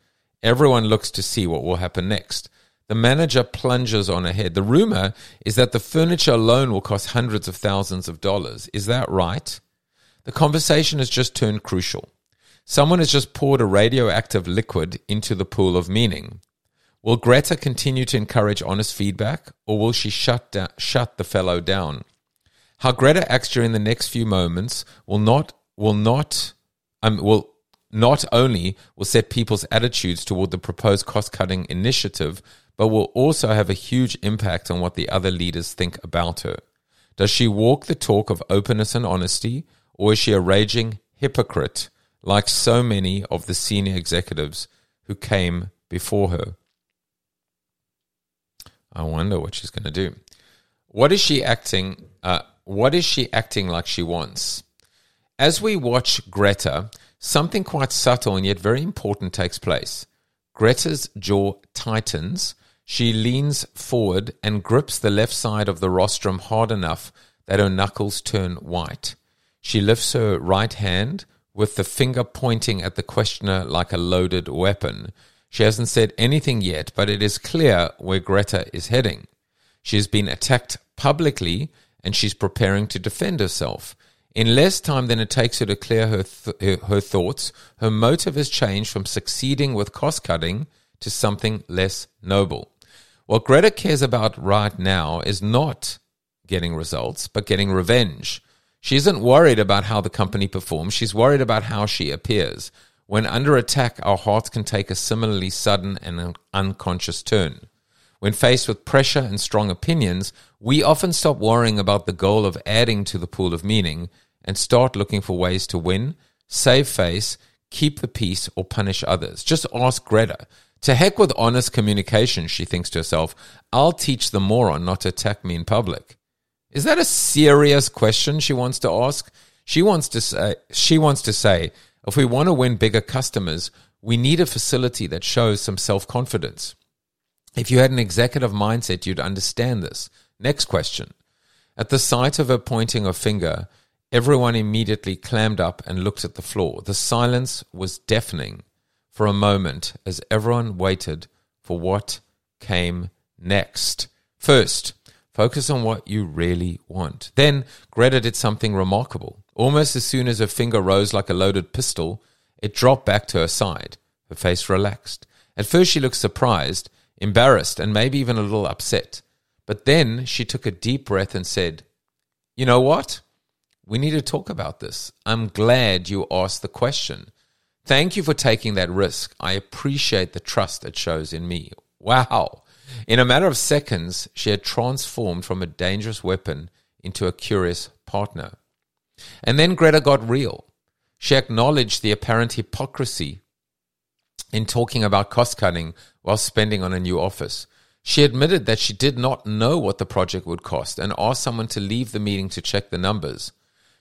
Speaker 4: Everyone looks to see what will happen next. The manager plunges on ahead. The rumor is that the furniture alone will cost hundreds of thousands of dollars. Is that right? The conversation has just turned crucial. Someone has just poured a radioactive liquid into the pool of meaning. Will Greta continue to encourage honest feedback, or will she shut, down, shut the fellow down? How Greta acts during the next few moments will not will not um, will not only will set people's attitudes toward the proposed cost cutting initiative, but will also have a huge impact on what the other leaders think about her. Does she walk the talk of openness and honesty, or is she a raging hypocrite like so many of the senior executives who came before her? I wonder what she's going to do. What is she acting? Uh, what is she acting like she wants? As we watch Greta, something quite subtle and yet very important takes place. Greta's jaw tightens she leans forward and grips the left side of the rostrum hard enough that her knuckles turn white. She lifts her right hand with the finger pointing at the questioner like a loaded weapon. She hasn't said anything yet, but it is clear where Greta is heading. She has been attacked publicly and she's preparing to defend herself. In less time than it takes her to clear her, th- her, her thoughts, her motive has changed from succeeding with cost cutting to something less noble. What Greta cares about right now is not getting results, but getting revenge. She isn't worried about how the company performs, she's worried about how she appears. When under attack, our hearts can take a similarly sudden and unconscious turn. When faced with pressure and strong opinions, we often stop worrying about the goal of adding to the pool of meaning and start looking for ways to win, save face, keep the peace, or punish others. Just ask Greta. To heck with honest communication, she thinks to herself. I'll teach the moron not to attack me in public. Is that a serious question she wants to ask? She wants to say, she wants to say, if we want to win bigger customers, we need a facility that shows some self-confidence. If you had an executive mindset, you'd understand this. Next question. At the sight of her pointing a finger, everyone immediately clammed up and looked at the floor. The silence was deafening for a moment as everyone waited for what came next. First, focus on what you really want. Then, Greta did something remarkable. Almost as soon as her finger rose like a loaded pistol, it dropped back to her side. Her face relaxed. At first, she looked surprised, embarrassed, and maybe even a little upset. But then she took a deep breath and said, You know what? We need to talk about this. I'm glad you asked the question. Thank you for taking that risk. I appreciate the trust it shows in me. Wow. In a matter of seconds, she had transformed from a dangerous weapon into a curious partner. And then Greta got real. She acknowledged the apparent hypocrisy in talking about cost cutting while spending on a new office. She admitted that she did not know what the project would cost and asked someone to leave the meeting to check the numbers.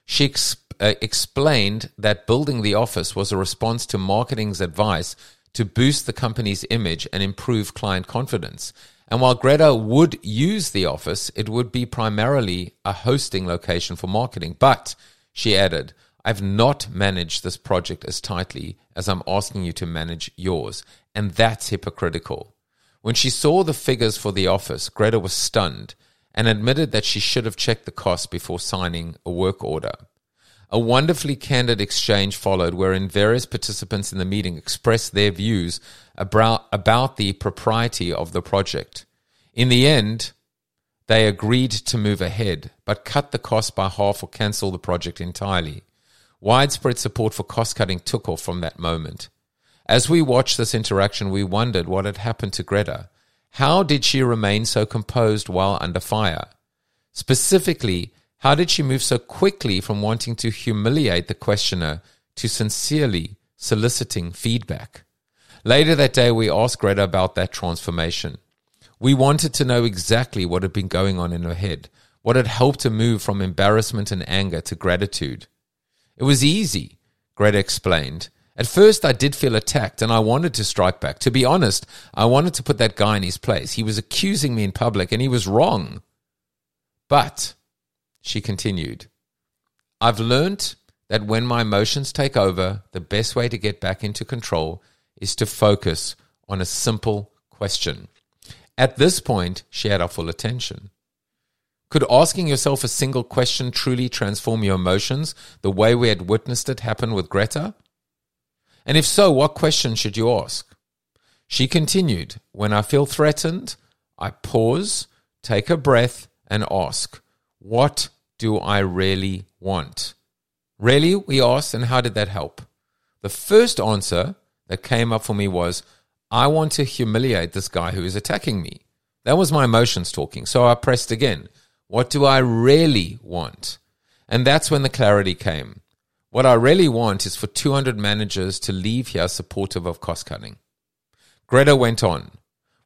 Speaker 4: She exp- uh, explained that building the office was a response to marketing's advice to boost the company's image and improve client confidence. And while Greta would use the office, it would be primarily a hosting location for marketing. But she added, I've not managed this project as tightly as I'm asking you to manage yours. And that's hypocritical. When she saw the figures for the office, Greta was stunned and admitted that she should have checked the cost before signing a work order. A wonderfully candid exchange followed wherein various participants in the meeting expressed their views about, about the propriety of the project. In the end, they agreed to move ahead, but cut the cost by half or cancel the project entirely. Widespread support for cost cutting took off from that moment. As we watched this interaction, we wondered what had happened to Greta. How did she remain so composed while under fire? Specifically, how did she move so quickly from wanting to humiliate the questioner to sincerely soliciting feedback? Later that day, we asked Greta about that transformation. We wanted to know exactly what had been going on in her head, what had helped her move from embarrassment and anger to gratitude. It was easy, Greta explained. At first, I did feel attacked and I wanted to strike back. To be honest, I wanted to put that guy in his place. He was accusing me in public and he was wrong. But, she continued, I've learned that when my emotions take over, the best way to get back into control is to focus on a simple question. At this point, she had our full attention. Could asking yourself a single question truly transform your emotions the way we had witnessed it happen with Greta? And if so, what question should you ask? She continued, When I feel threatened, I pause, take a breath, and ask, What do I really want? Really? We asked, and how did that help? The first answer that came up for me was, I want to humiliate this guy who is attacking me. That was my emotions talking. So I pressed again. What do I really want? And that's when the clarity came. What I really want is for 200 managers to leave here supportive of cost cutting. Greta went on.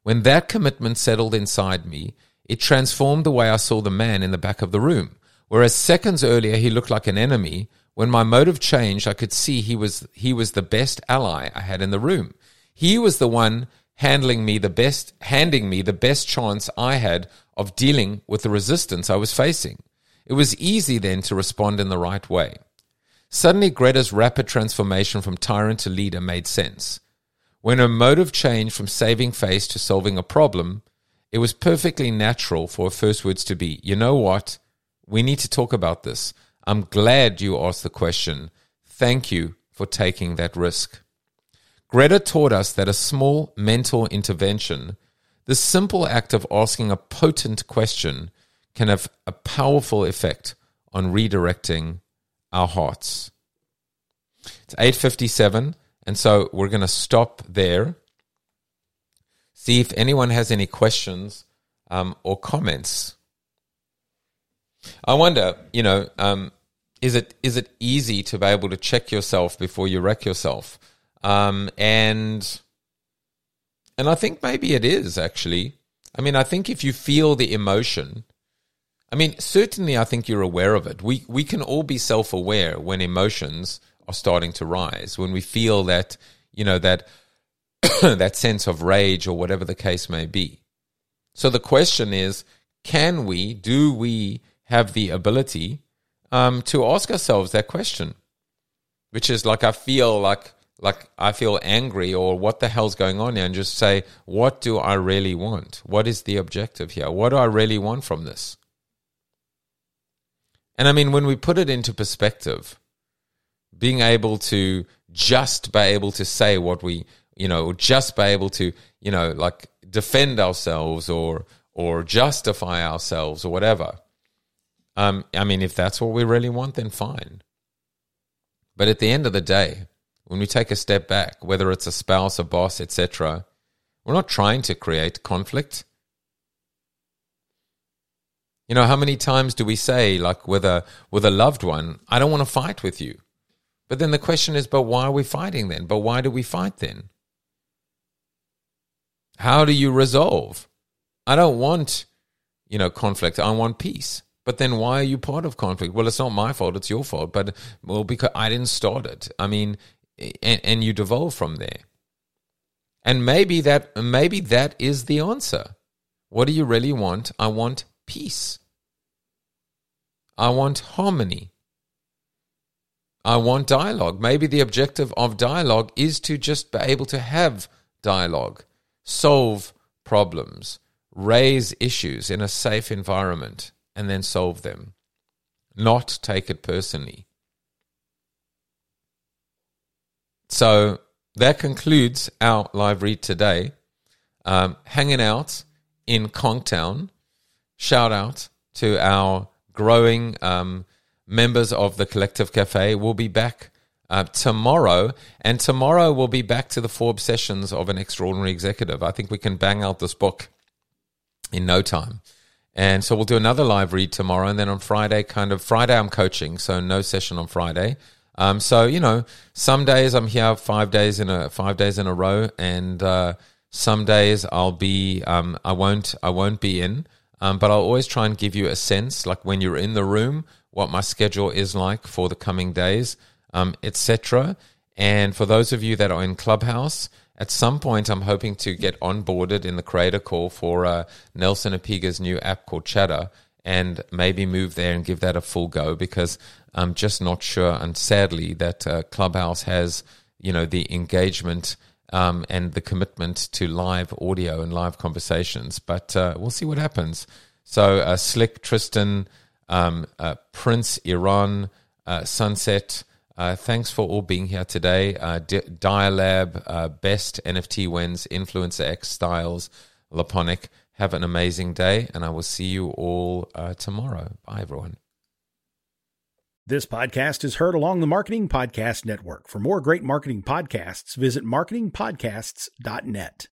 Speaker 4: When that commitment settled inside me, it transformed the way I saw the man in the back of the room. Whereas seconds earlier he looked like an enemy, when my motive changed, I could see he was he was the best ally I had in the room. He was the one handling me the best handing me the best chance I had of dealing with the resistance I was facing. It was easy then to respond in the right way. Suddenly, Greta's rapid transformation from tyrant to leader made sense. When her motive changed from saving face to solving a problem, it was perfectly natural for her first words to be, You know what? We need to talk about this. I'm glad you asked the question. Thank you for taking that risk. Greta taught us that a small mental intervention, the simple act of asking a potent question, can have a powerful effect on redirecting our hearts. It's 8:57 and so we're going to stop there. See if anyone has any questions um, or comments. I wonder, you know, um, is it is it easy to be able to check yourself before you wreck yourself? Um, and and I think maybe it is actually. I mean, I think if you feel the emotion, I mean, certainly, I think you're aware of it. We we can all be self aware when emotions are starting to rise, when we feel that you know that that sense of rage or whatever the case may be. So the question is, can we? Do we have the ability um, to ask ourselves that question? Which is like, I feel like like I feel angry or what the hell's going on here, and just say, what do I really want? What is the objective here? What do I really want from this? And I mean, when we put it into perspective, being able to just be able to say what we, you know, just be able to, you know, like defend ourselves or or justify ourselves or whatever. Um, I mean, if that's what we really want, then fine. But at the end of the day, when we take a step back, whether it's a spouse, a boss, etc., we're not trying to create conflict. You know, how many times do we say, like with a with a loved one, I don't want to fight with you. But then the question is, but why are we fighting then? But why do we fight then? How do you resolve? I don't want, you know, conflict. I want peace. But then why are you part of conflict? Well, it's not my fault, it's your fault. But well, because I didn't start it. I mean, and, and you devolve from there. And maybe that maybe that is the answer. What do you really want? I want peace. I want harmony. I want dialogue. Maybe the objective of dialogue is to just be able to have dialogue, solve problems, raise issues in a safe environment, and then solve them, not take it personally. So that concludes our live read today. Um, hanging out in Konktown. Shout out to our growing um, members of the Collective Cafe. We'll be back uh, tomorrow, and tomorrow we'll be back to the four obsessions of an extraordinary executive. I think we can bang out this book in no time. And so we'll do another live read tomorrow, and then on Friday, kind of Friday, I'm coaching, so no session on Friday. Um, so you know, some days I'm here five days in a five days in a row, and uh, some days I'll be um, I won't I won't be in, um, but I'll always try and give you a sense, like when you're in the room, what my schedule is like for the coming days, um, etc. And for those of you that are in Clubhouse, at some point I'm hoping to get onboarded in the creator call for uh, Nelson Apiga's new app called Chatter and maybe move there and give that a full go because I'm just not sure. And sadly, that uh, Clubhouse has, you know, the engagement um, and the commitment to live audio and live conversations. But uh, we'll see what happens. So, uh, Slick, Tristan, um, uh, Prince, Iran, uh, Sunset. Uh, thanks for all being here today. D- Dialab, Best NFT Wins, Influencer X Styles, Laponic. Have an amazing day, and I will see you all uh, tomorrow. Bye, everyone.
Speaker 2: This podcast is heard along the Marketing Podcast Network. For more great marketing podcasts, visit marketingpodcasts.net.